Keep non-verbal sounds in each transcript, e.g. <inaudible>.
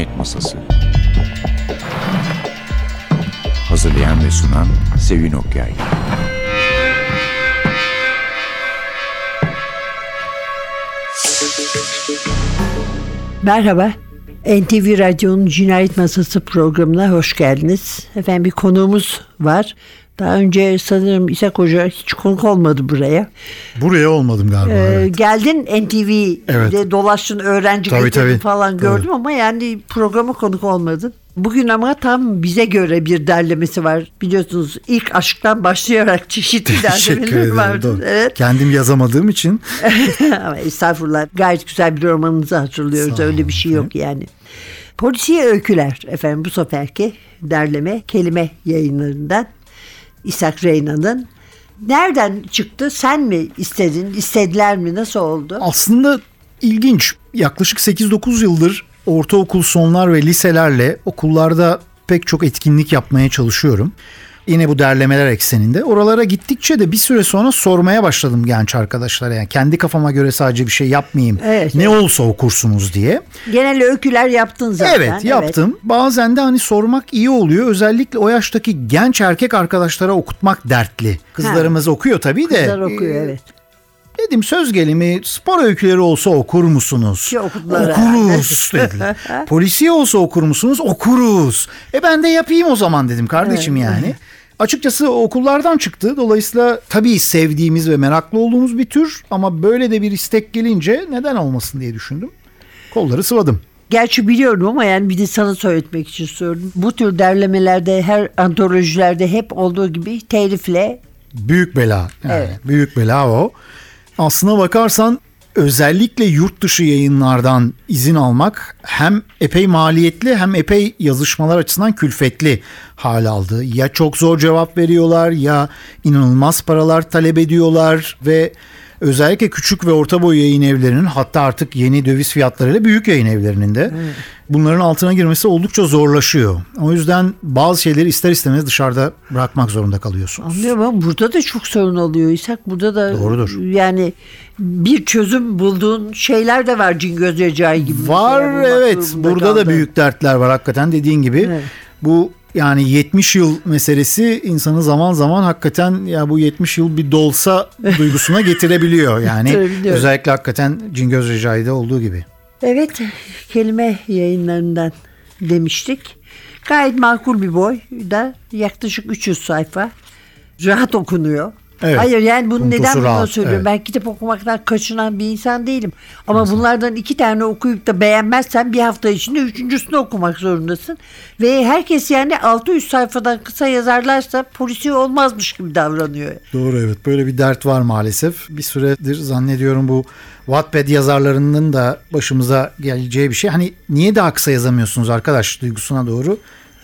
Cinayet Masası Hazırlayan ve sunan Sevin Okyay Merhaba. NTV Radyo'nun Cinayet Masası programına hoş geldiniz. Efendim bir konuğumuz var. Daha önce sanırım İshak Hoca hiç konuk olmadı buraya. Buraya olmadım galiba. Ee, evet. Geldin NTV'de Evet. dolaştın, öğrenci Tabii, tabii. falan Tabii. gördüm ama yani programa konuk olmadın. Bugün ama tam bize göre bir derlemesi var. Biliyorsunuz ilk aşktan başlayarak çeşitli <laughs> derlemeler doğru. Evet. Kendim yazamadığım için <laughs> Ama estağfurullah gayet güzel bir romanınızı hatırlıyoruz. Sağ Öyle bir şey yok yani. Polisiye öyküler efendim bu seferki derleme kelime yayınlarından İshak Reyna'nın. Nereden çıktı? Sen mi istedin? İstediler mi? Nasıl oldu? aslında ilginç. Yaklaşık 8-9 yıldır ortaokul sonlar ve liselerle okullarda pek çok etkinlik yapmaya çalışıyorum. Yine bu derlemeler ekseninde. Oralara gittikçe de bir süre sonra sormaya başladım genç arkadaşlara. Yani kendi kafama göre sadece bir şey yapmayayım. Evet, ne evet. olsa okursunuz diye. Genel öyküler yaptın zaten. Evet yaptım. Bazen de hani sormak iyi oluyor. Özellikle o yaştaki genç erkek arkadaşlara okutmak dertli. Kızlarımız okuyor tabii de. Kızlar okuyor Ee, evet. Dedim söz gelimi spor öyküleri olsa okur musunuz? Okudular Okuruz <laughs> dediler. Polisiye olsa okur musunuz? Okuruz. E ben de yapayım o zaman dedim kardeşim yani. <laughs> Açıkçası okullardan çıktı. Dolayısıyla tabii sevdiğimiz ve meraklı olduğumuz bir tür ama böyle de bir istek gelince neden olmasın diye düşündüm. Kolları sıvadım. Gerçi biliyorum ama yani bir de sana söyletmek için sordum. Bu tür derlemelerde her antolojilerde hep olduğu gibi telifle Büyük bela. Yani Evet. Büyük bela o. Aslına bakarsan özellikle yurt dışı yayınlardan izin almak hem epey maliyetli hem epey yazışmalar açısından külfetli hal aldı. Ya çok zor cevap veriyorlar ya inanılmaz paralar talep ediyorlar ve özellikle küçük ve orta boy yayın evlerinin hatta artık yeni döviz fiyatlarıyla büyük yayın evlerinin de bunların altına girmesi oldukça zorlaşıyor. O yüzden bazı şeyleri ister istemez dışarıda bırakmak zorunda kalıyorsunuz. Anlıyorum ama burada da çok sorun oluyor İshak. Burada da Doğrudur. yani bir çözüm bulduğun şeyler de var Cingöz Recai gibi. bir Var evet burada kaldı. da büyük dertler var hakikaten dediğin gibi. Evet. Bu yani 70 yıl meselesi insanı zaman zaman hakikaten ya bu 70 yıl bir dolsa <laughs> duygusuna getirebiliyor. Yani özellikle hakikaten Cingöz Recai'de olduğu gibi. Evet kelime yayınlarından demiştik. Gayet makul bir boy da yaklaşık 300 sayfa. Rahat okunuyor. Evet. Hayır yani bunu Puntosu neden bunu rahat, söylüyorum? evet. Ben kitap okumaktan kaçınan bir insan değilim. Ama bunlardan iki tane okuyup da beğenmezsen bir hafta içinde üçüncüsünü okumak zorundasın. Ve herkes yani 600 sayfadan kısa yazarlarsa polisi olmazmış gibi davranıyor. Doğru evet böyle bir dert var maalesef. Bir süredir zannediyorum bu Wattpad yazarlarının da başımıza geleceği bir şey. Hani niye daha kısa yazamıyorsunuz arkadaş duygusuna doğru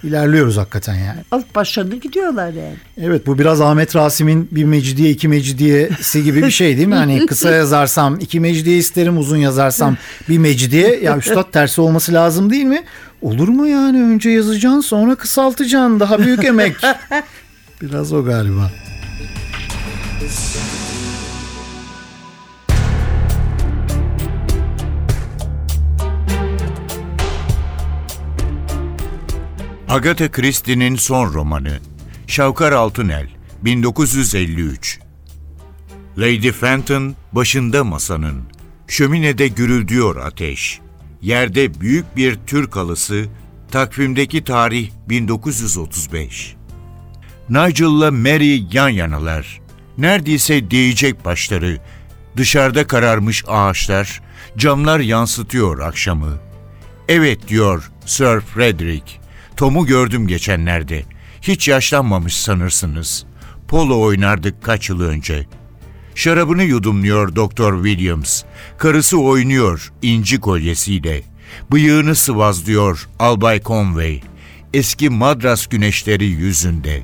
ilerliyoruz hakikaten yani. Alıp başlarına gidiyorlar yani. Evet bu biraz Ahmet Rasim'in bir mecidiye iki mecidiyesi gibi bir şey değil mi? Hani kısa yazarsam iki mecidiye isterim uzun yazarsam bir mecidiye. Ya üstad tersi olması lazım değil mi? Olur mu yani önce yazacaksın sonra kısaltacaksın daha büyük emek. <laughs> Biraz o galiba. Agatha Christie'nin son romanı Şavkar Altınel 1953 Lady Fenton başında masanın Şöminede gürüldüyor ateş. Yerde büyük bir Türk halısı Takvimdeki tarih 1935 Nigel'la Mary yan yanalar Neredeyse değecek başları Dışarıda kararmış ağaçlar Camlar yansıtıyor akşamı. Evet diyor Sir Frederick. Tom'u gördüm geçenlerde. Hiç yaşlanmamış sanırsınız. Polo oynardık kaç yıl önce. Şarabını yudumluyor Doktor Williams. Karısı oynuyor inci kolyesiyle. Bıyığını sıvazlıyor Albay Conway. Eski madras güneşleri yüzünde.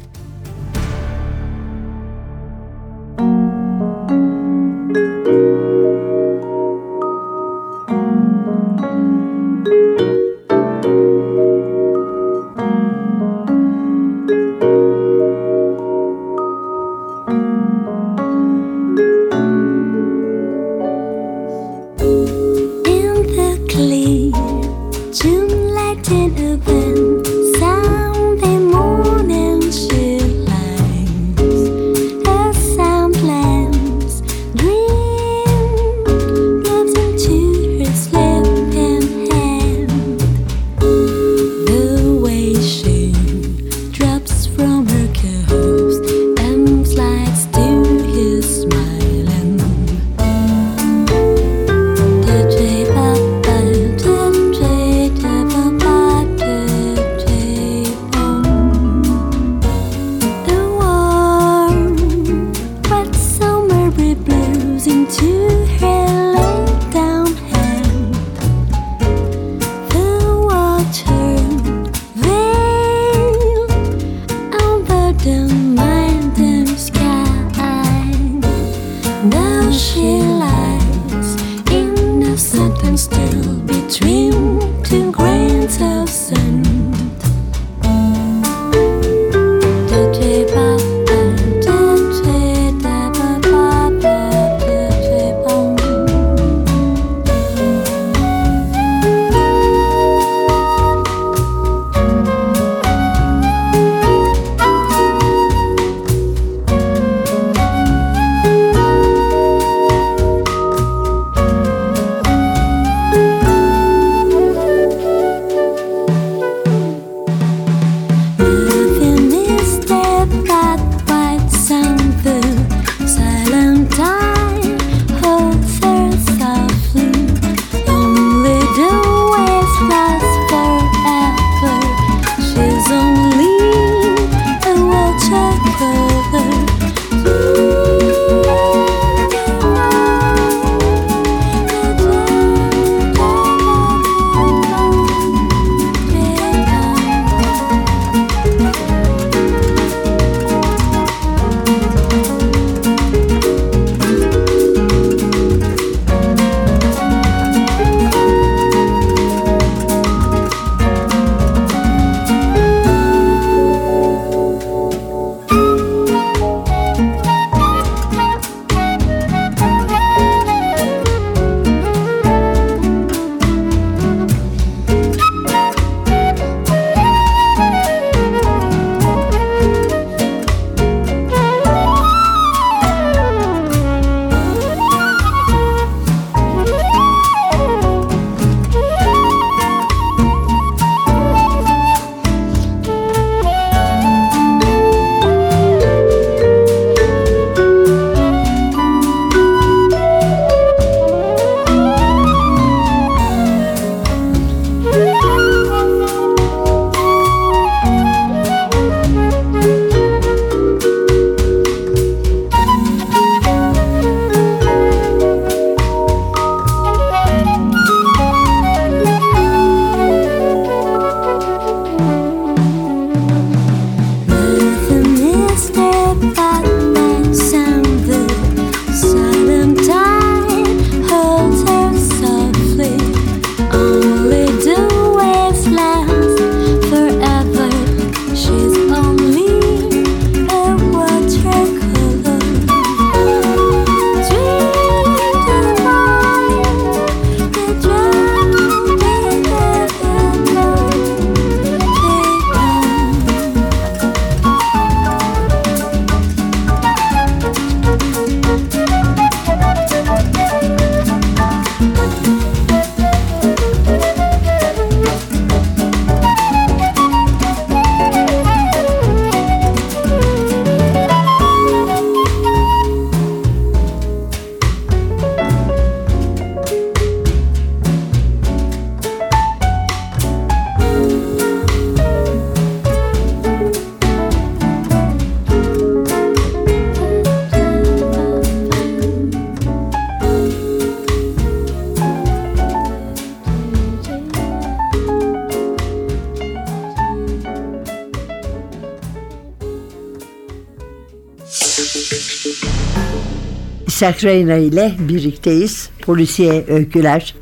İshak Reyna ile birlikteyiz. Polisiye öyküler.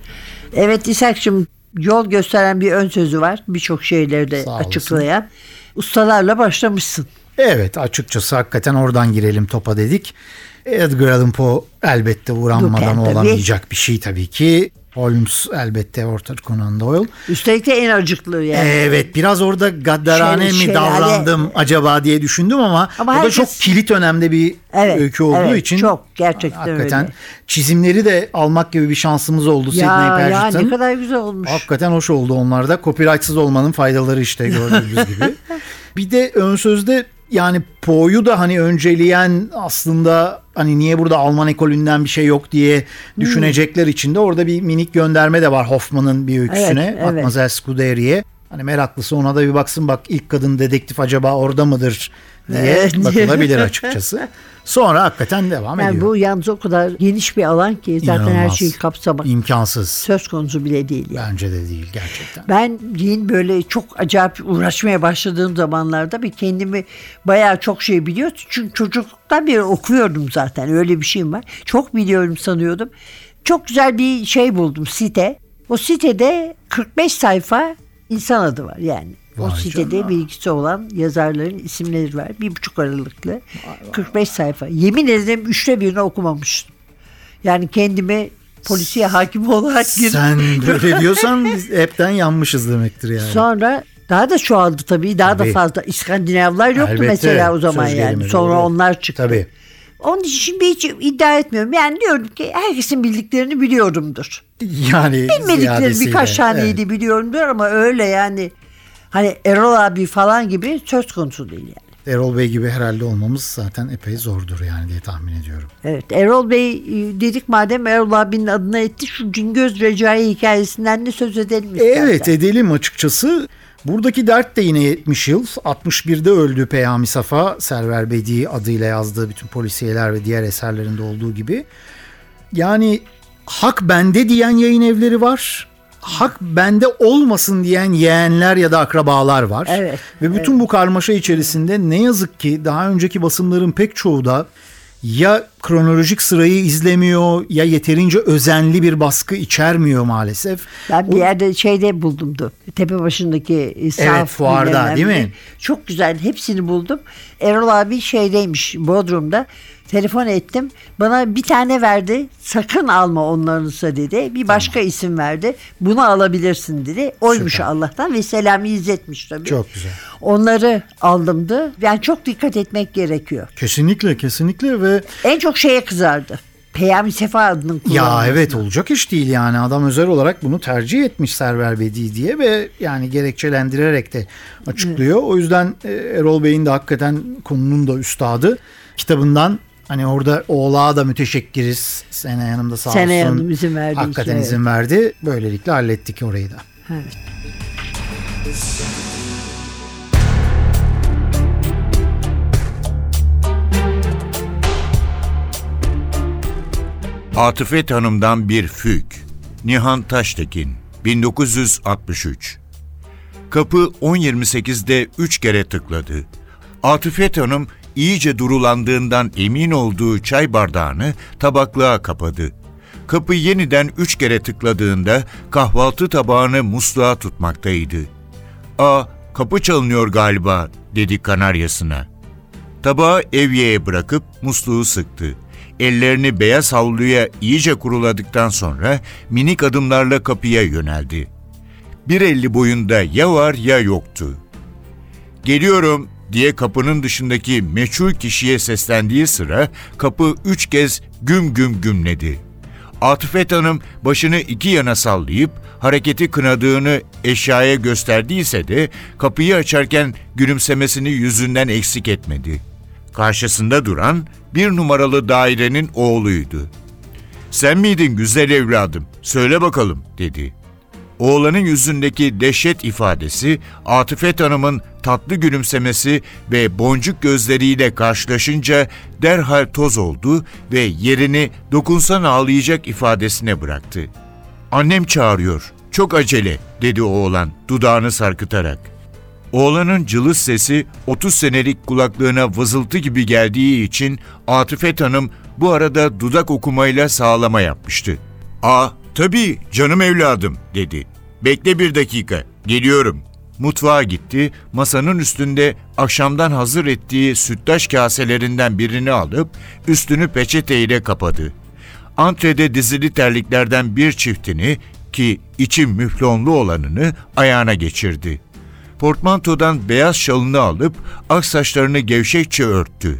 Evet İshak'cığım yol gösteren bir ön sözü var. Birçok şeyleri de açıklayan. Ustalarla başlamışsın. Evet açıkçası hakikaten oradan girelim topa dedik. Edgar Allan Poe elbette uğranmadan Lupin olamayacak bir şey tabii ki. Holmes elbette Arthur Conan Doyle. Üstelik de en acıklı yani. Evet biraz orada gaddarane Şel- mi şelale- davrandım acaba diye düşündüm ama, Ama o da herkes- çok kilit önemli bir Evet, öykü olduğu evet, için. çok, gerçekten hakikaten öyle. çizimleri de almak gibi bir şansımız oldu Sidney ya, ya Paget'ın. ne kadar güzel olmuş. Hakikaten hoş oldu onlarda. Copyrightsız olmanın faydaları işte gördüğünüz gibi. <laughs> Bir de ön sözde yani Poe'yu da hani önceleyen aslında hani niye burada Alman ekolünden bir şey yok diye düşünecekler için de orada bir minik gönderme de var Hoffman'ın bir öyküsüne. Evet, evet. Mademoiselle Scudery'e. Hani meraklısı ona da bir baksın bak ilk kadın dedektif acaba orada mıdır diye <laughs> bakılabilir açıkçası. <laughs> Sonra hakikaten devam Yani ediyor. bu yalnız o kadar geniş bir alan ki zaten her İnanılmaz. şeyi kapsamak İmkansız. söz konusu bile değil. Yani. Bence de değil gerçekten. Ben yine böyle çok acayip uğraşmaya başladığım zamanlarda bir kendimi bayağı çok şey biliyor. Çünkü çocukluktan beri okuyordum zaten öyle bir şeyim var. Çok biliyorum sanıyordum. Çok güzel bir şey buldum site. O sitede 45 sayfa insan adı var yani. O sitede bilgisi olan yazarların isimleri var. Bir buçuk aralıklı. 45 sayfa. Yemin ederim üçte birini okumamıştım. Yani kendime polisiye hakim olarak girdim. Sen <laughs> böyle diyorsan hepten yanmışız demektir yani. Sonra daha da çoğaldı tabii. Daha Tabii. da fazla. İskandinavlar yoktu Elbette. mesela o zaman yani. Sonra doğru. onlar çıktı. Tabii. Onun için şimdi hiç iddia etmiyorum. Yani diyorum ki herkesin bildiklerini biliyorumdur. Yani Bilmedikleri birkaç taneyi evet. biliyorumdur ama öyle yani hani Erol abi falan gibi söz konusu değil yani. Erol Bey gibi herhalde olmamız zaten epey zordur yani diye tahmin ediyorum. Evet Erol Bey e, dedik madem Erol abinin adına etti şu Cingöz Recai hikayesinden de söz edelim istersen. Evet edelim açıkçası. Buradaki dert de yine 70 yıl. 61'de öldü Peyami Safa. Server Bedi adıyla yazdığı bütün polisiyeler ve diğer eserlerinde olduğu gibi. Yani hak bende diyen yayın evleri var. Hak bende olmasın diyen yeğenler ya da akrabalar var. Evet, Ve bütün bu karmaşa içerisinde ne yazık ki daha önceki basımların pek çoğu da ya kronolojik sırayı izlemiyor ya yeterince özenli bir baskı içermiyor maalesef. Ben bir O- yerde şeyde buldumdu. Tepe başındaki e, Evet, fuarda, değil mi? Çok güzel. Hepsini buldum. Erol abi şeydeymiş Bodrum'da. Telefon ettim. Bana bir tane verdi. Sakın alma onlarınsa dedi. Bir başka isim verdi. Bunu alabilirsin dedi. Oymuş Süper. Allah'tan ve Selami izletmiş tabii. Çok güzel. Onları aldımdı. Yani çok dikkat etmek gerekiyor. Kesinlikle kesinlikle ve En çok şeye kızardı. Peyami Sefa adının ya evet olacak iş değil yani adam özel olarak bunu tercih etmiş Server Bedi diye ve yani gerekçelendirerek de açıklıyor. O yüzden e, Erol Bey'in de hakikaten konunun da üstadı kitabından hani orada oğlağa da müteşekkiriz. Sene yanımda sağ Sene olsun. Hanım izin verdiği Hakikaten için, izin verdi. Böylelikle hallettik orayı da. Evet. Atıfet Hanım'dan bir füg. Nihan Taştekin, 1963. Kapı 10.28'de 3 kere tıkladı. Atıfet Hanım iyice durulandığından emin olduğu çay bardağını tabaklığa kapadı. Kapı yeniden üç kere tıkladığında kahvaltı tabağını musluğa tutmaktaydı. ''Aa, kapı çalınıyor galiba.'' dedi kanaryasına. Tabağı evyeye bırakıp musluğu sıktı. Ellerini beyaz havluya iyice kuruladıktan sonra minik adımlarla kapıya yöneldi. Bir elli boyunda ya var ya yoktu. Geliyorum diye kapının dışındaki meçhul kişiye seslendiği sıra kapı üç kez güm güm gümledi. Atıfet Hanım başını iki yana sallayıp hareketi kınadığını eşyaya gösterdiyse de kapıyı açarken gülümsemesini yüzünden eksik etmedi. Karşısında duran bir numaralı dairenin oğluydu. Sen miydin güzel evladım? Söyle bakalım dedi. Oğlanın yüzündeki dehşet ifadesi, Atıfet Hanım'ın tatlı gülümsemesi ve boncuk gözleriyle karşılaşınca derhal toz oldu ve yerini dokunsan ağlayacak ifadesine bıraktı. Annem çağırıyor, çok acele dedi oğlan dudağını sarkıtarak. Oğlanın cılız sesi 30 senelik kulaklığına vızıltı gibi geldiği için Atıfet Hanım bu arada dudak okumayla sağlama yapmıştı. ''Aa tabii canım evladım'' dedi. ''Bekle bir dakika, geliyorum.'' Mutfağa gitti, masanın üstünde akşamdan hazır ettiği sütlaç kaselerinden birini alıp üstünü peçeteyle kapadı. Antrede dizili terliklerden bir çiftini ki içi müflonlu olanını ayağına geçirdi. Portmantodan beyaz şalını alıp ak saçlarını gevşekçe örttü.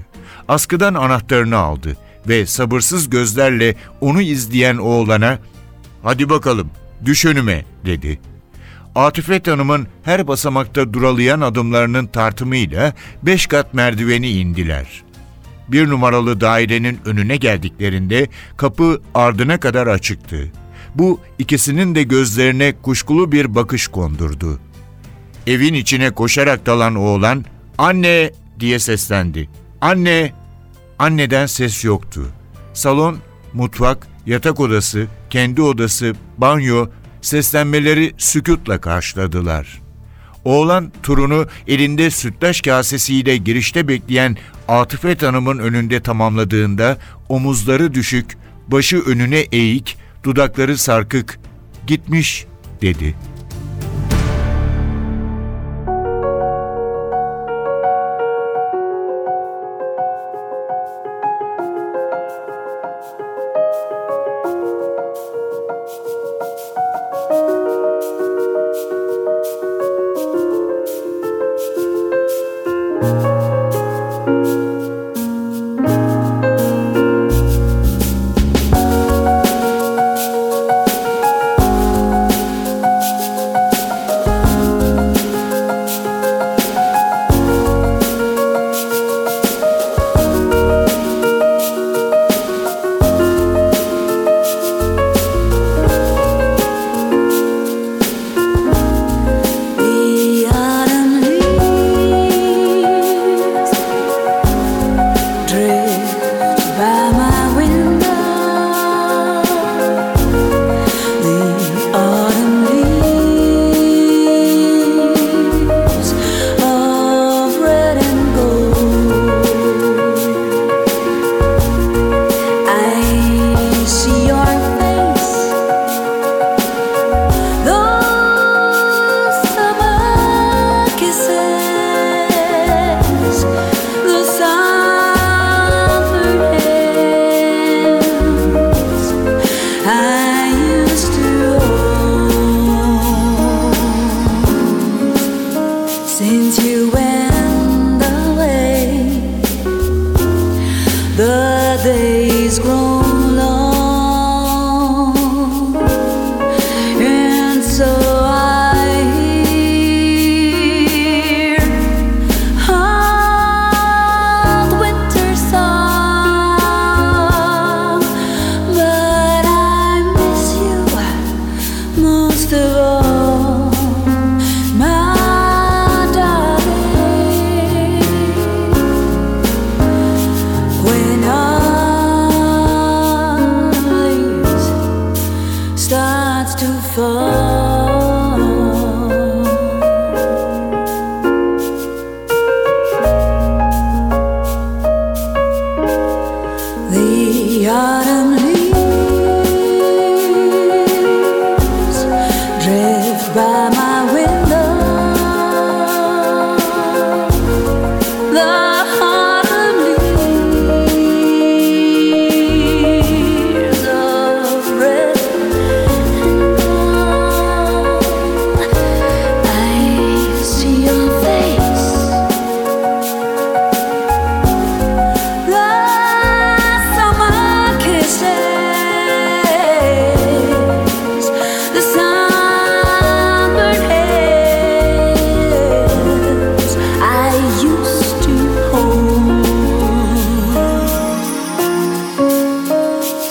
Askıdan anahtarını aldı ve sabırsız gözlerle onu izleyen oğlana ''Hadi bakalım, düş önüme'' dedi. Atifet Hanım'ın her basamakta duralayan adımlarının tartımıyla beş kat merdiveni indiler. Bir numaralı dairenin önüne geldiklerinde kapı ardına kadar açıktı. Bu ikisinin de gözlerine kuşkulu bir bakış kondurdu. Evin içine koşarak dalan oğlan "Anne!" diye seslendi. "Anne!" Anneden ses yoktu. Salon, mutfak, yatak odası, kendi odası, banyo seslenmeleri sükutla karşıladılar. Oğlan turunu elinde sütlaç kasesiyle girişte bekleyen Atıfet Hanım'ın önünde tamamladığında omuzları düşük, başı önüne eğik, dudakları sarkık, gitmiş dedi.''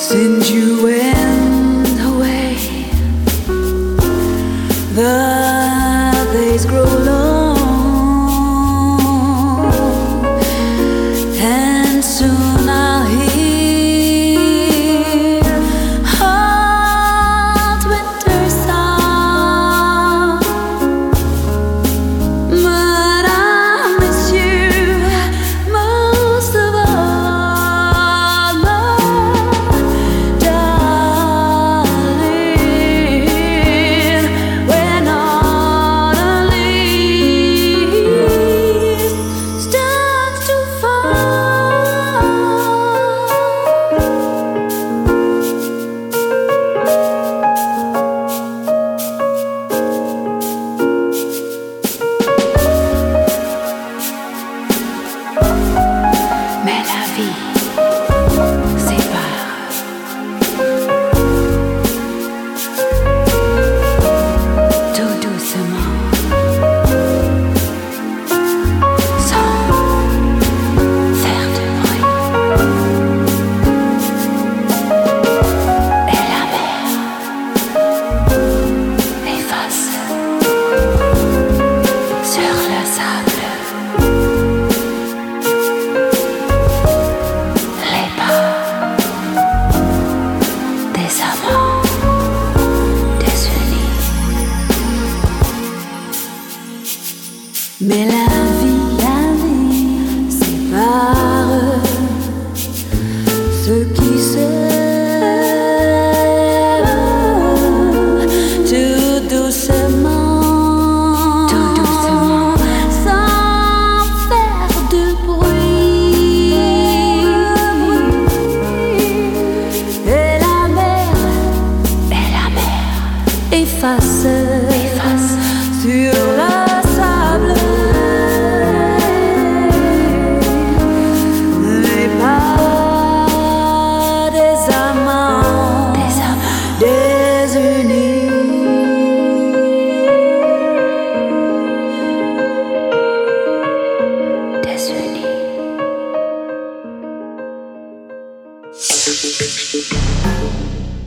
send you where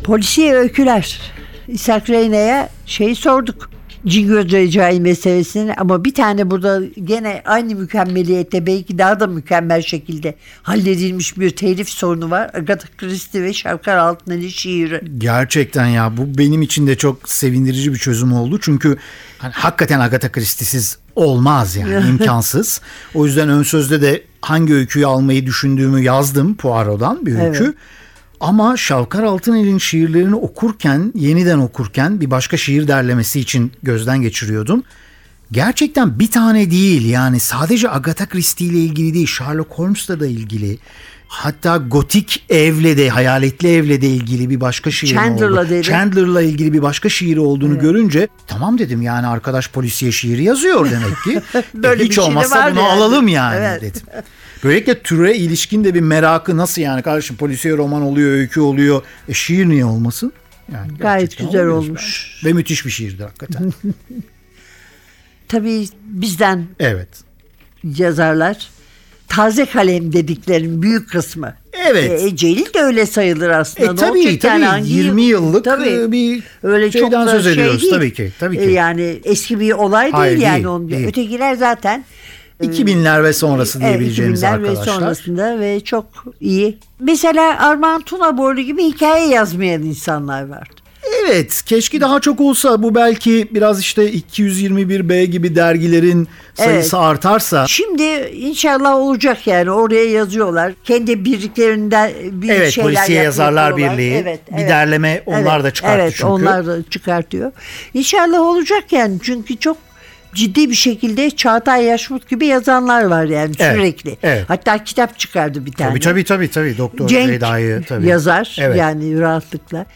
Polisiye öyküler. İshak Reyna'ya şeyi sorduk. Cingöz Recai meselesini ama bir tane burada gene aynı mükemmeliyette belki daha da mükemmel şekilde halledilmiş bir telif sorunu var. Agatha Christie ve Şavkar Altıneli şiiri. Gerçekten ya bu benim için de çok sevindirici bir çözüm oldu. Çünkü hani hakikaten Agatha Christie'siz olmaz yani <laughs> imkansız. O yüzden ön sözde de hangi öyküyü almayı düşündüğümü yazdım Poirot'dan bir öykü. Evet. Ama Şavkar Altınel'in şiirlerini okurken, yeniden okurken bir başka şiir derlemesi için gözden geçiriyordum. Gerçekten bir tane değil yani sadece Agatha Christie ile ilgili değil Sherlock Holmes'la da ilgili. Hatta gotik evle de hayaletli evle de ilgili bir başka şiir Chandler'la dedi. Chandler'la ilgili bir başka şiiri olduğunu görünce tamam dedim yani arkadaş polisiye şiiri yazıyor demek ki. <laughs> E, Böyle Hiç bir şey olmazsa bunu yani. alalım yani Evet. dedim. Böylelikle türe ilişkin de bir merakı nasıl yani kardeşim polisiye roman oluyor, öykü oluyor. E şiir niye olmasın? Yani Gayet güzel olmuş. bence. Ve müthiş bir şiirdir hakikaten. <laughs> Tabii bizden evet. yazarlar taze kalem dediklerin büyük kısmı. Evet. E, Celil de öyle sayılır aslında. E Ne tabii olacak tabii yani? Hangi 20 yıllık Tabii. e, bir Öyle çok şeyden da söz şey ediyoruz değil. tabii ki. Tabii ki. E, Yani eski bir olay değil Hayır, yani. değil, onun. değil. Ötekiler zaten 2000'ler ve sonrası Evet, diyebileceğimiz 2000'ler arkadaşlar. ve sonrasında ve çok iyi. Mesela Armağan Tunaborlu gibi hikaye yazmayan insanlar vardı. Evet keşke daha çok olsa bu belki biraz işte 221B gibi dergilerin sayısı Evet. artarsa. Şimdi inşallah olacak yani oraya yazıyorlar. Kendi birliklerinden bir Evet şeyler Polisiye Yazarlar. Birliği Evet, bir evet. derleme onlar Evet, da çıkarttı evet, çünkü. onlar da çıkartıyor. İnşallah olacak yani çünkü çok ciddi bir şekilde Çağatay Yaşmut gibi yazanlar var yani Evet, sürekli. evet. Hatta kitap çıkardı bir tane. Tabii tabii tabii tabii Doktor Cenk Ceyda'yı tabii. yazar Evet. yani rahatlıkla.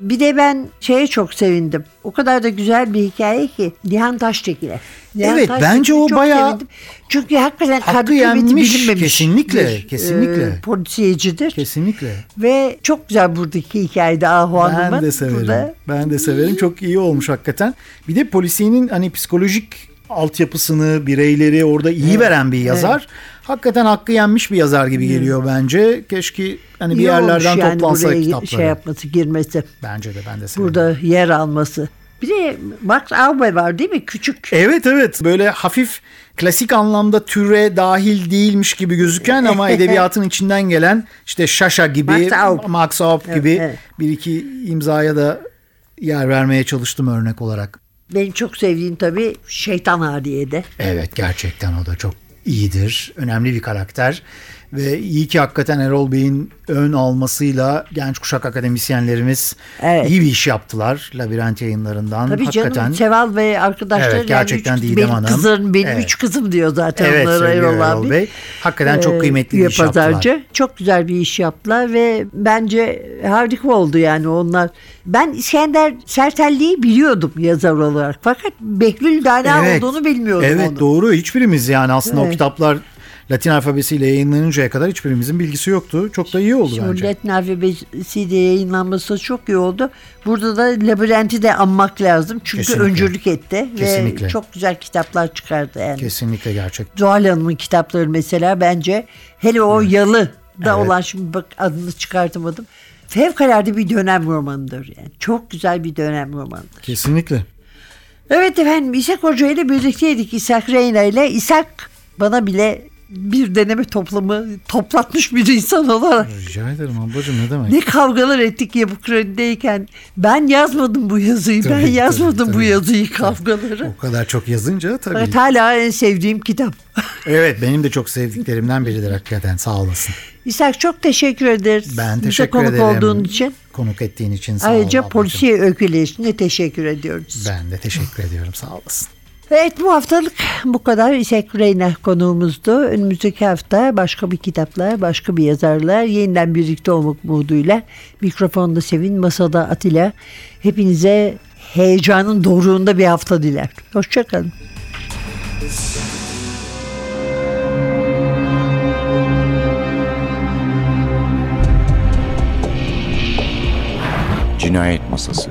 Bir de ben şeye çok sevindim. O kadar da güzel bir hikaye ki Nihan Taştekin'e. Nihan Evet, Taştekin'e bence o bayağı sevindim. Çünkü hakikaten hakkı yenmiş, bilinmemiş kesinlikle, bir, kesinlikle. e, polisiyecidir. Kesinlikle. Ve çok güzel buradaki hikayede Ahu Hanım'ın. Ben de severim. Burada Ben de severim. Çok iyi olmuş hakikaten. Bir de polisiyenin hani psikolojik altyapısını, bireyleri orada iyi veren bir yazar. Hakikaten hakkı yenmiş bir yazar gibi geliyor bence. Keşke hani bir iyi yerlerden yani toplansa kitapları. şey yapması, girmesi. Bence de ben de severim. Burada yer alması. Bir de Max Aube var değil mi? Küçük. Evet evet böyle hafif klasik anlamda türe dahil değilmiş gibi gözüken ama <laughs> edebiyatın içinden gelen işte Şaşa gibi, Max Aub. Max Aub Evet, gibi evet. bir iki imzaya da yer vermeye çalıştım örnek olarak. Benim çok sevdiğim tabii Şeytan Hadiye'de. Evet gerçekten o da çok iyidir. Önemli bir karakter. Ve iyi ki hakikaten Erol Bey'in ön almasıyla genç kuşak akademisyenlerimiz Evet. iyi bir iş yaptılar Labirent yayınlarından. Tabii hakikaten. canım Seval ve arkadaşları Evet, yani gerçekten üç, Didem benim Hanım. kızım, benim Evet. üç kızım diyor zaten Evet onlara Erol abi. Bey. Hakikaten çok Ee, kıymetli bir iş yaptılar. pazarcı. Çok güzel bir iş yaptılar ve bence harika oldu yani onlar. Ben İskender Sertelli'yi biliyordum yazar olarak fakat Behlül Dana olduğunu bilmiyordum Evet onu. doğru hiçbirimiz yani aslında o Evet. kitaplar Latin alfabesiyle yayınlanıncaya kadar hiçbirimizin bilgisi yoktu. Çok da iyi oldu Şimdi bence. Latin alfabesiyle yayınlanması çok iyi oldu. Burada da labirenti de anmak lazım. Çünkü Kesinlikle. öncülük etti. Kesinlikle. Ve çok güzel kitaplar çıkardı yani. Kesinlikle gerçek. Zuhal Hanım'ın kitapları mesela bence hele o yalı da Evet. olan şimdi bak adını çıkartamadım. Fevkalade bir dönem romanıdır yani. Çok güzel bir dönem romanıdır. Kesinlikle. Evet efendim İshak Hoca ile birlikteydik İshak Reyna ile. İshak bana bile bir deneme toplamı toplatmış bir insan olarak. Rica ederim ablacığım ne demek? Ne kavgalar ettik ya bu kredideyken. Ben yazmadım bu yazıyı. ben Tabii, yazmadım tabii, bu tabii. yazıyı kavgaları. O kadar çok yazınca tabii. Evet hala en sevdiğim kitap. <laughs> Evet benim de çok sevdiklerimden biridir hakikaten sağ olasın. İshak çok teşekkür ederiz. Ben Bize teşekkür konuk ederim. olduğun için. Konuk ettiğin için sağ ol Ayrıca polisiye öyküleşine teşekkür ediyoruz. Ben de teşekkür ediyorum sağ olasın. Evet bu haftalık bu kadar. İshak Reyna konuğumuzdu. Önümüzdeki hafta başka bir kitaplar, başka bir yazarlar yeniden birlikte olmak umuduyla. Mikrofonda Sevin, masada Atilla. Hepinize heyecanın doruğunda bir hafta diler. Hoşçakalın. Cinayet Masası